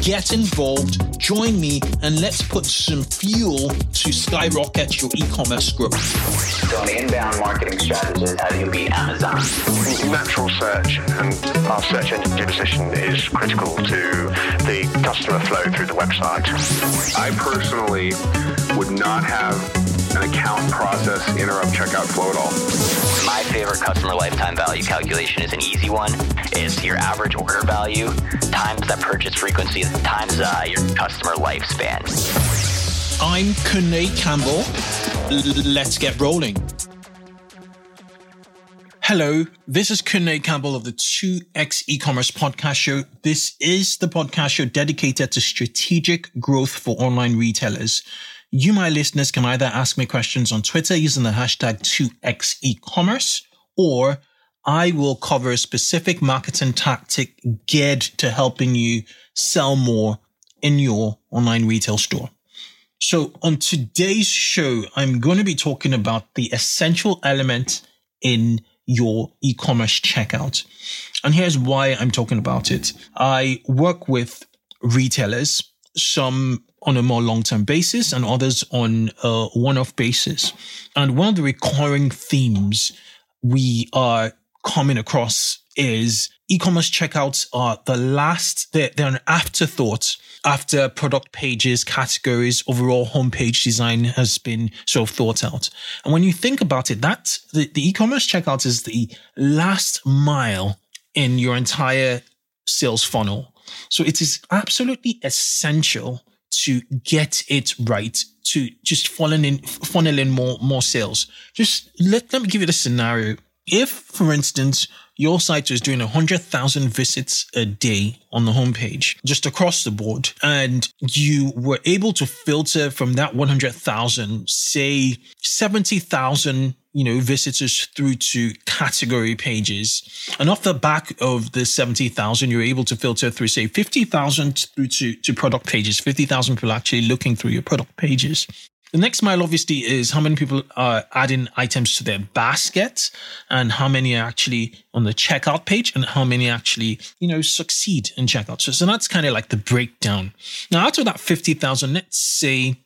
get involved, join me, and let's put some fuel to skyrocket your e-commerce growth. So an inbound marketing strategist, how do you beat Amazon? Natural search and our search engine position is critical to the customer flow through the website. I personally would not have an account process interrupt checkout flow at all. My favorite customer lifetime value calculation is an easy one. It's your average order value times that purchase frequency times uh, your customer lifespan. I'm Kunle Campbell. L- let's get rolling. Hello, this is Kunle Campbell of the 2x e-commerce podcast show. This is the podcast show dedicated to strategic growth for online retailers. You, my listeners, can either ask me questions on Twitter using the hashtag 2x e-commerce, or I will cover a specific marketing tactic geared to helping you sell more in your online retail store. So on today's show, I'm going to be talking about the essential element in your e-commerce checkout. And here's why I'm talking about it. I work with retailers, some on a more long-term basis and others on a one-off basis. And one of the recurring themes we are coming across is e-commerce checkouts are the last, they're, they're an afterthought after product pages, categories, overall homepage design has been sort of thought out. And when you think about it, that the, the e-commerce checkout is the last mile in your entire sales funnel. So it is absolutely essential to get it right to just funnel in, funnel in more, more sales. Just let, let me give you the scenario. If, for instance, your site is doing 100,000 visits a day on the homepage, just across the board, and you were able to filter from that 100,000, say 70,000 you know, visitors through to category pages. And off the back of the 70,000, you're able to filter through, say, 50,000 through to, to product pages, 50,000 people actually looking through your product pages. The next mile obviously is how many people are adding items to their basket and how many are actually on the checkout page and how many actually, you know, succeed in checkout. So, so that's kind of like the breakdown. Now, out of that 50,000, let's say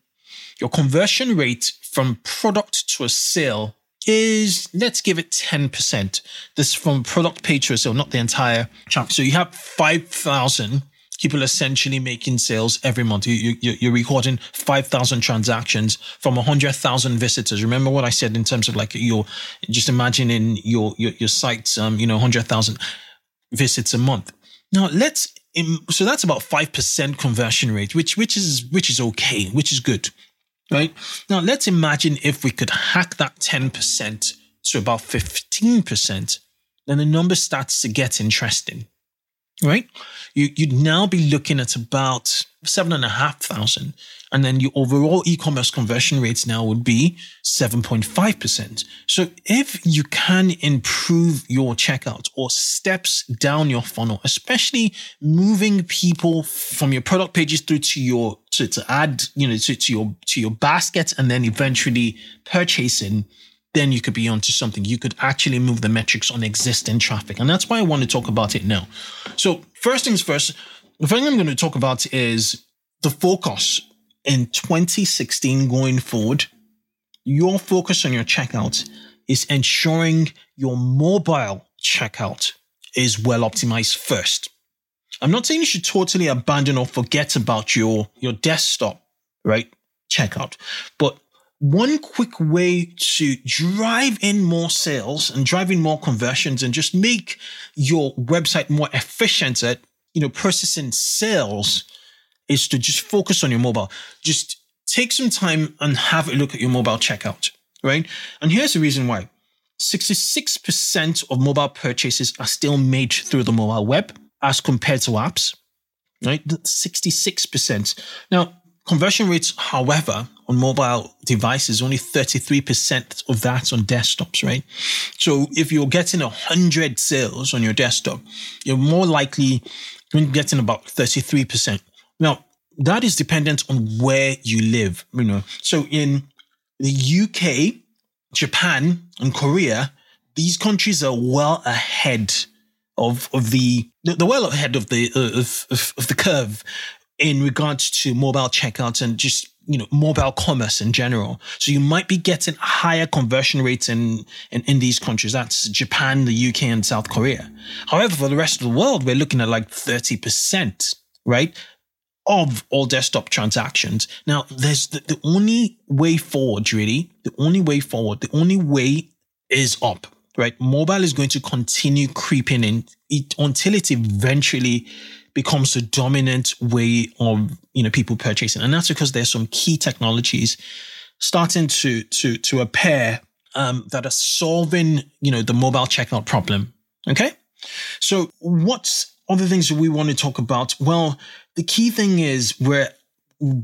your conversion rate from product to a sale is let's give it 10%. This from product page to a not the entire chunk. So you have 5,000 people essentially making sales every month. You, you, you're recording 5,000 transactions from 100,000 visitors. Remember what I said in terms of like your, just imagining your, your, your site's, um, you know, 100,000 visits a month. Now let's, so that's about 5% conversion rate, which, which is, which is okay, which is good right? Now, let's imagine if we could hack that 10% to about 15%, then the number starts to get interesting, right? You, you'd now be looking at about seven and a half thousand. And then your overall e-commerce conversion rates now would be 7.5%. So if you can improve your checkout or steps down your funnel, especially moving people from your product pages through to your, to, to add, you know, to, to your, to your basket and then eventually purchasing, then you could be onto something. You could actually move the metrics on existing traffic. And that's why I want to talk about it now. So first things first, the thing I'm going to talk about is the focus in 2016 going forward. Your focus on your checkout is ensuring your mobile checkout is well optimized first. I'm not saying you should totally abandon or forget about your, your desktop, right? Checkout. But one quick way to drive in more sales and drive in more conversions and just make your website more efficient at you know, processing sales is to just focus on your mobile. Just take some time and have a look at your mobile checkout, right? And here's the reason why. 66% of mobile purchases are still made through the mobile web as compared to apps, right? 66%. Now, Conversion rates, however, on mobile devices, only 33% of that on desktops, right? So if you're getting 100 sales on your desktop, you're more likely getting about 33%. Now, that is dependent on where you live, you know. So in the UK, Japan, and Korea, these countries are well ahead of of the the well ahead of the of, of, of the curve in regards to mobile checkouts and just you know mobile commerce in general. So you might be getting higher conversion rates in, in in these countries. That's Japan, the UK, and South Korea. However, for the rest of the world, we're looking at like thirty percent, right? Of all desktop transactions. Now, there's the, the only way forward, really. The only way forward, the only way is up right? Mobile is going to continue creeping in it, until it eventually becomes the dominant way of you know people purchasing, and that's because there's some key technologies starting to to to appear um, that are solving you know the mobile checkout problem. Okay, so what's other things we want to talk about? Well, the key thing is we're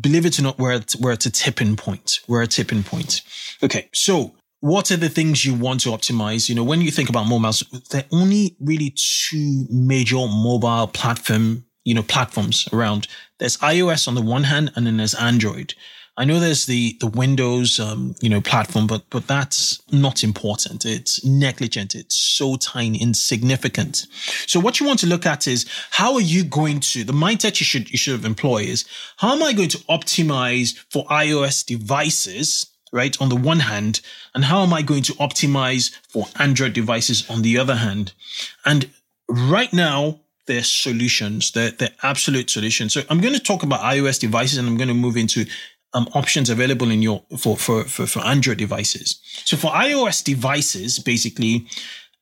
believe it or not, we're at, we're at a tipping point. We're at a tipping point. Okay, so what are the things you want to optimize? You know, when you think about mobiles, there are only really two major mobile platform, you know, platforms around. There's iOS on the one hand, and then there's Android. I know there's the the Windows, um, you know, platform, but but that's not important. It's negligent. It's so tiny, insignificant. So what you want to look at is how are you going to the mindset you should you should have employ is how am I going to optimize for iOS devices right? On the one hand, and how am I going to optimize for Android devices on the other hand? And right now, there's solutions, they're, they're absolute solutions. So I'm going to talk about iOS devices and I'm going to move into um, options available in your for, for, for, for Android devices. So for iOS devices, basically,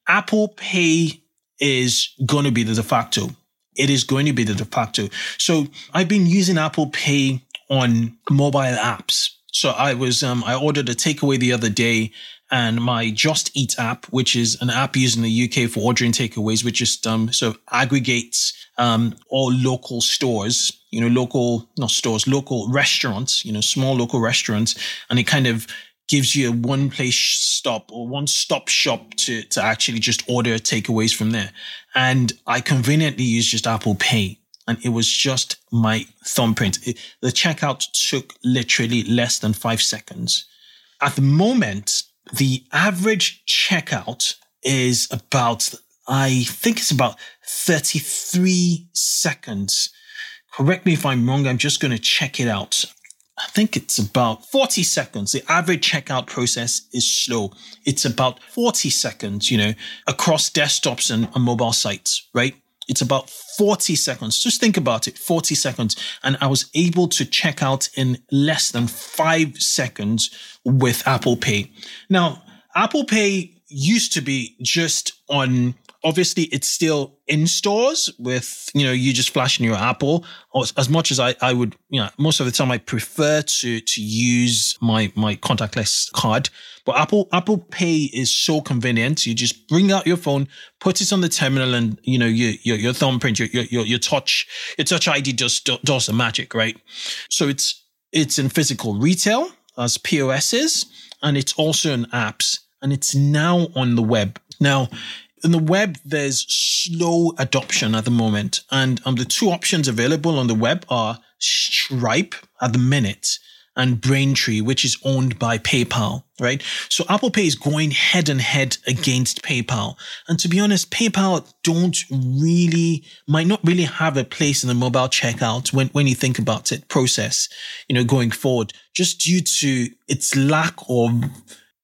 Apple Pay is going to be the de facto. It is going to be the de facto. So I've been using Apple Pay on mobile apps so I was, um, I ordered a takeaway the other day and my Just Eat app, which is an app used in the UK for ordering takeaways, which just, um, sort of aggregates, um, all local stores, you know, local, not stores, local restaurants, you know, small local restaurants. And it kind of gives you a one place stop or one stop shop to, to actually just order takeaways from there. And I conveniently use just Apple Pay and it was just my thumbprint. It, the checkout took literally less than five seconds. At the moment, the average checkout is about, I think it's about 33 seconds. Correct me if I'm wrong. I'm just going to check it out. I think it's about 40 seconds. The average checkout process is slow. It's about 40 seconds, you know, across desktops and, and mobile sites, right? It's about 40 seconds. Just think about it 40 seconds. And I was able to check out in less than five seconds with Apple Pay. Now, Apple Pay used to be just on obviously it's still in stores with you know you just flashing your apple. As much as i i would you know most of the time i prefer to to use my my contactless card. But apple apple pay is so convenient. You just bring out your phone put it on the terminal and you know your your, your thumbprint your, your your touch your touch id just does the magic right? So it's it's in physical retail as pos is and it's also in apps and it's now on the web. Now in the web, there's slow adoption at the moment. And um, the two options available on the web are Stripe at the minute and Braintree, which is owned by PayPal, right? So Apple Pay is going head and head against PayPal. And to be honest, PayPal don't really, might not really have a place in the mobile checkout when, when you think about it process, you know, going forward, just due to its lack of,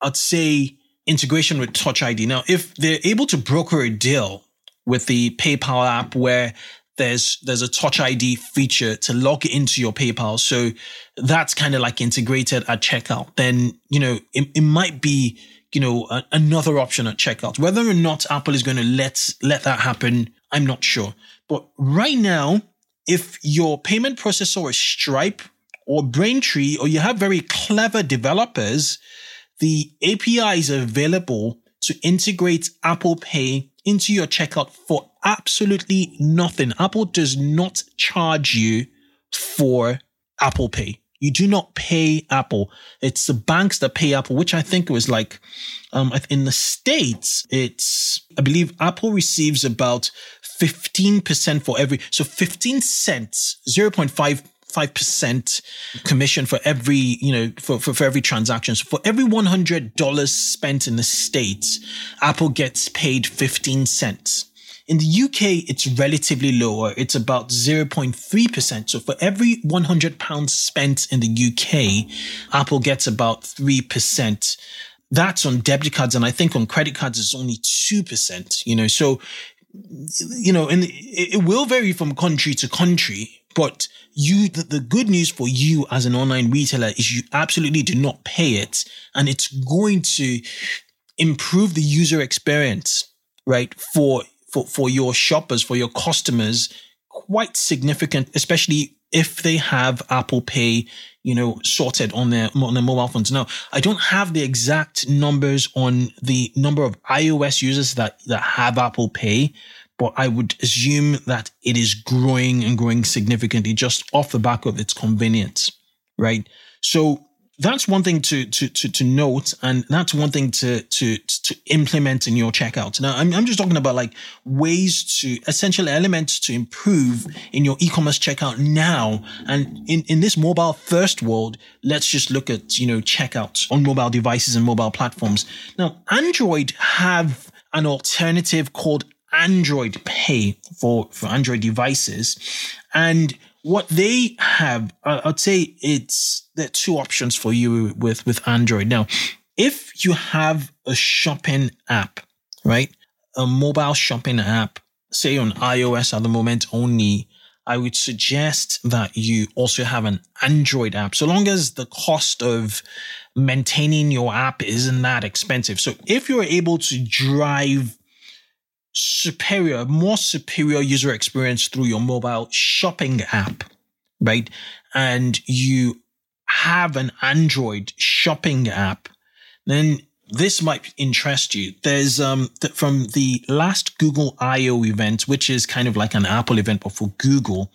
I'd say, integration with Touch ID. Now, if they're able to broker a deal with the PayPal app where there's there's a Touch ID feature to log into your PayPal, so that's kind of like integrated at checkout. Then you know it, it might be you know a, another option at checkout. Whether or not Apple is going to let let that happen, I'm not sure. But right now, if your payment processor is Stripe or Braintree, or you have very clever developers the API is available to integrate Apple Pay into your checkout for absolutely nothing. Apple does not charge you for Apple Pay. You do not pay Apple. It's the banks that pay Apple, which I think was like, um, in the States, it's, I believe Apple receives about 15% for every, so 15 cents, 0.5 five percent commission for every you know for, for, for every transaction. So for every one hundred dollars spent in the states, Apple gets paid fifteen cents. In the UK, it's relatively lower. It's about 0.3%. So for every 100 pounds spent in the UK, Apple gets about 3%. That's on debit cards. And I think on credit cards, it's only 2%, you know, so, you know, and it will vary from country to country, but you, the, the good news for you as an online retailer is you absolutely do not pay it and it's going to improve the user experience, right? For for, for your shoppers, for your customers, quite significant, especially if they have Apple Pay, you know, sorted on their, on their mobile phones. Now, I don't have the exact numbers on the number of iOS users that, that have Apple Pay, but I would assume that it is growing and growing significantly just off the back of its convenience, right? So that's one thing to, to, to, to note. And that's one thing to, to, to implement in your checkout. Now, I'm, I'm just talking about like ways to essential elements to improve in your e-commerce checkout now. And in, in this mobile first world, let's just look at, you know, checkout on mobile devices and mobile platforms. Now, Android have an alternative called Android Pay for, for Android devices. And what they have, I'd say it's there are two options for you with with Android. Now, if you have a shopping app, right, a mobile shopping app, say on iOS at the moment only, I would suggest that you also have an Android app, so long as the cost of maintaining your app isn't that expensive. So if you're able to drive superior, more superior user experience through your mobile shopping app, right? And you have an Android shopping app, then this might interest you. There's um th- from the last Google I/O event, which is kind of like an Apple event but for Google,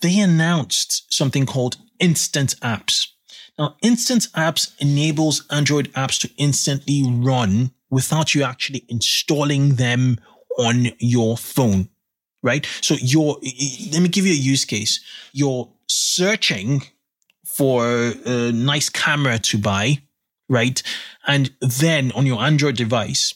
they announced something called Instant Apps. Now, Instant Apps enables Android apps to instantly run without you actually installing them on your phone, right? So you're, let me give you a use case. You're searching for a nice camera to buy, right? And then on your Android device,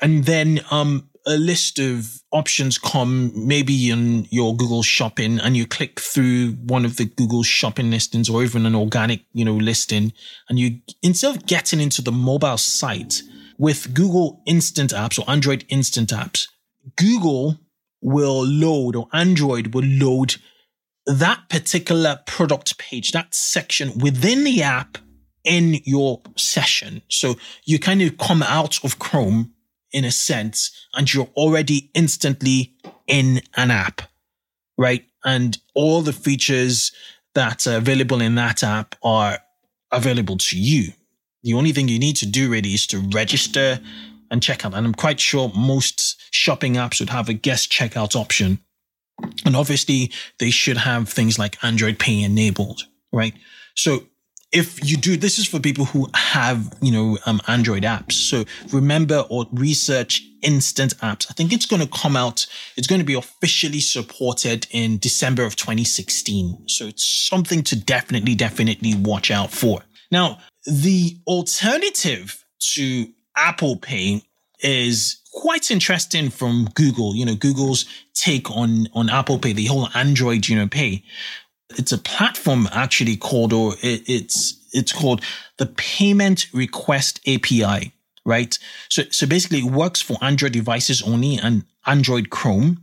and then, um, a list of options come maybe in your Google shopping and you click through one of the Google shopping listings or even an organic, you know, listing. And you, instead of getting into the mobile site with Google instant apps or Android instant apps, Google will load or Android will load that particular product page, that section within the app in your session. So you kind of come out of Chrome in a sense and you're already instantly in an app, right? And all the features that are available in that app are available to you. The only thing you need to do really is to register and checkout. And I'm quite sure most shopping apps would have a guest checkout option. And obviously, they should have things like Android Pay enabled, right? So if you do, this is for people who have, you know, um, Android apps. So remember or research instant apps. I think it's going to come out. It's going to be officially supported in December of 2016. So it's something to definitely, definitely watch out for. Now, the alternative to Apple Pay is quite interesting from Google. You know, Google's take on on Apple Pay, the whole Android, you know, Pay. It's a platform actually called, or it, it's it's called the Payment Request API, right? So so basically, it works for Android devices only and Android Chrome.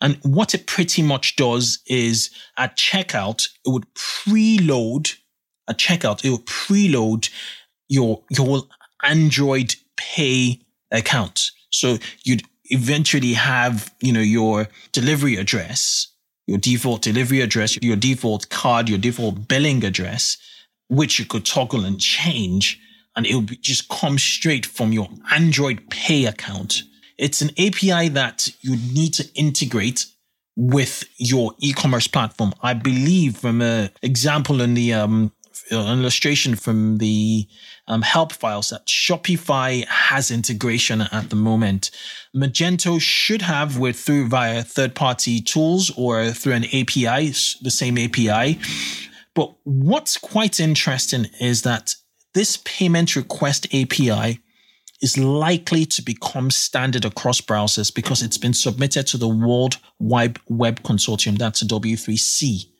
And what it pretty much does is at checkout, it would preload at checkout, it would preload your your Android Pay account. So you'd eventually have, you know, your delivery address, your default delivery address, your default card, your default billing address, which you could toggle and change. And it would just come straight from your Android Pay account. It's an API that you need to integrate with your e-commerce platform. I believe from an example in the um, an illustration from the um, help files that Shopify has integration at the moment. Magento should have with through via third party tools or through an API, the same API. But what's quite interesting is that this payment request API is likely to become standard across browsers because it's been submitted to the World Wide Web Consortium, that's W3C.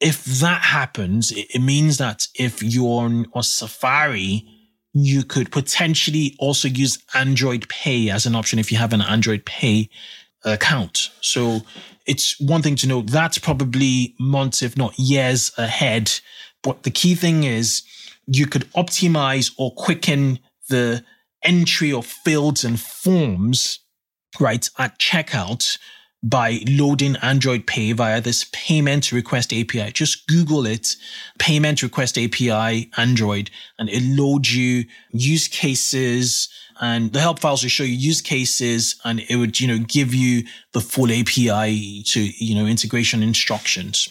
If that happens, it, means that if you're on Safari, you could potentially also use Android Pay as an option if you have an Android Pay account. So it's one thing to know that's probably months, if not years ahead. But the key thing is you could optimize or quicken the entry of fields and forms, right, at checkout by loading Android Pay via this payment request API. Just Google it, payment request API, Android, and it loads you use cases and the help files will show you use cases and it would, you know, give you the full API to, you know, integration instructions.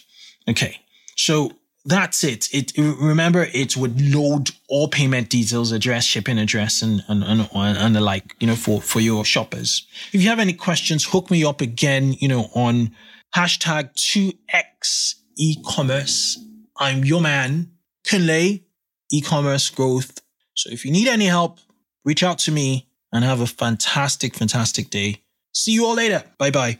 Okay. So that's it. It remember it would load all payment details, address, shipping address, and and, and and the like, you know, for for your shoppers. If you have any questions, hook me up again, you know, on hashtag two X e-commerce. I'm your man, Kunle, e-commerce growth. So if you need any help, reach out to me and have a fantastic, fantastic day. See you all later. Bye bye.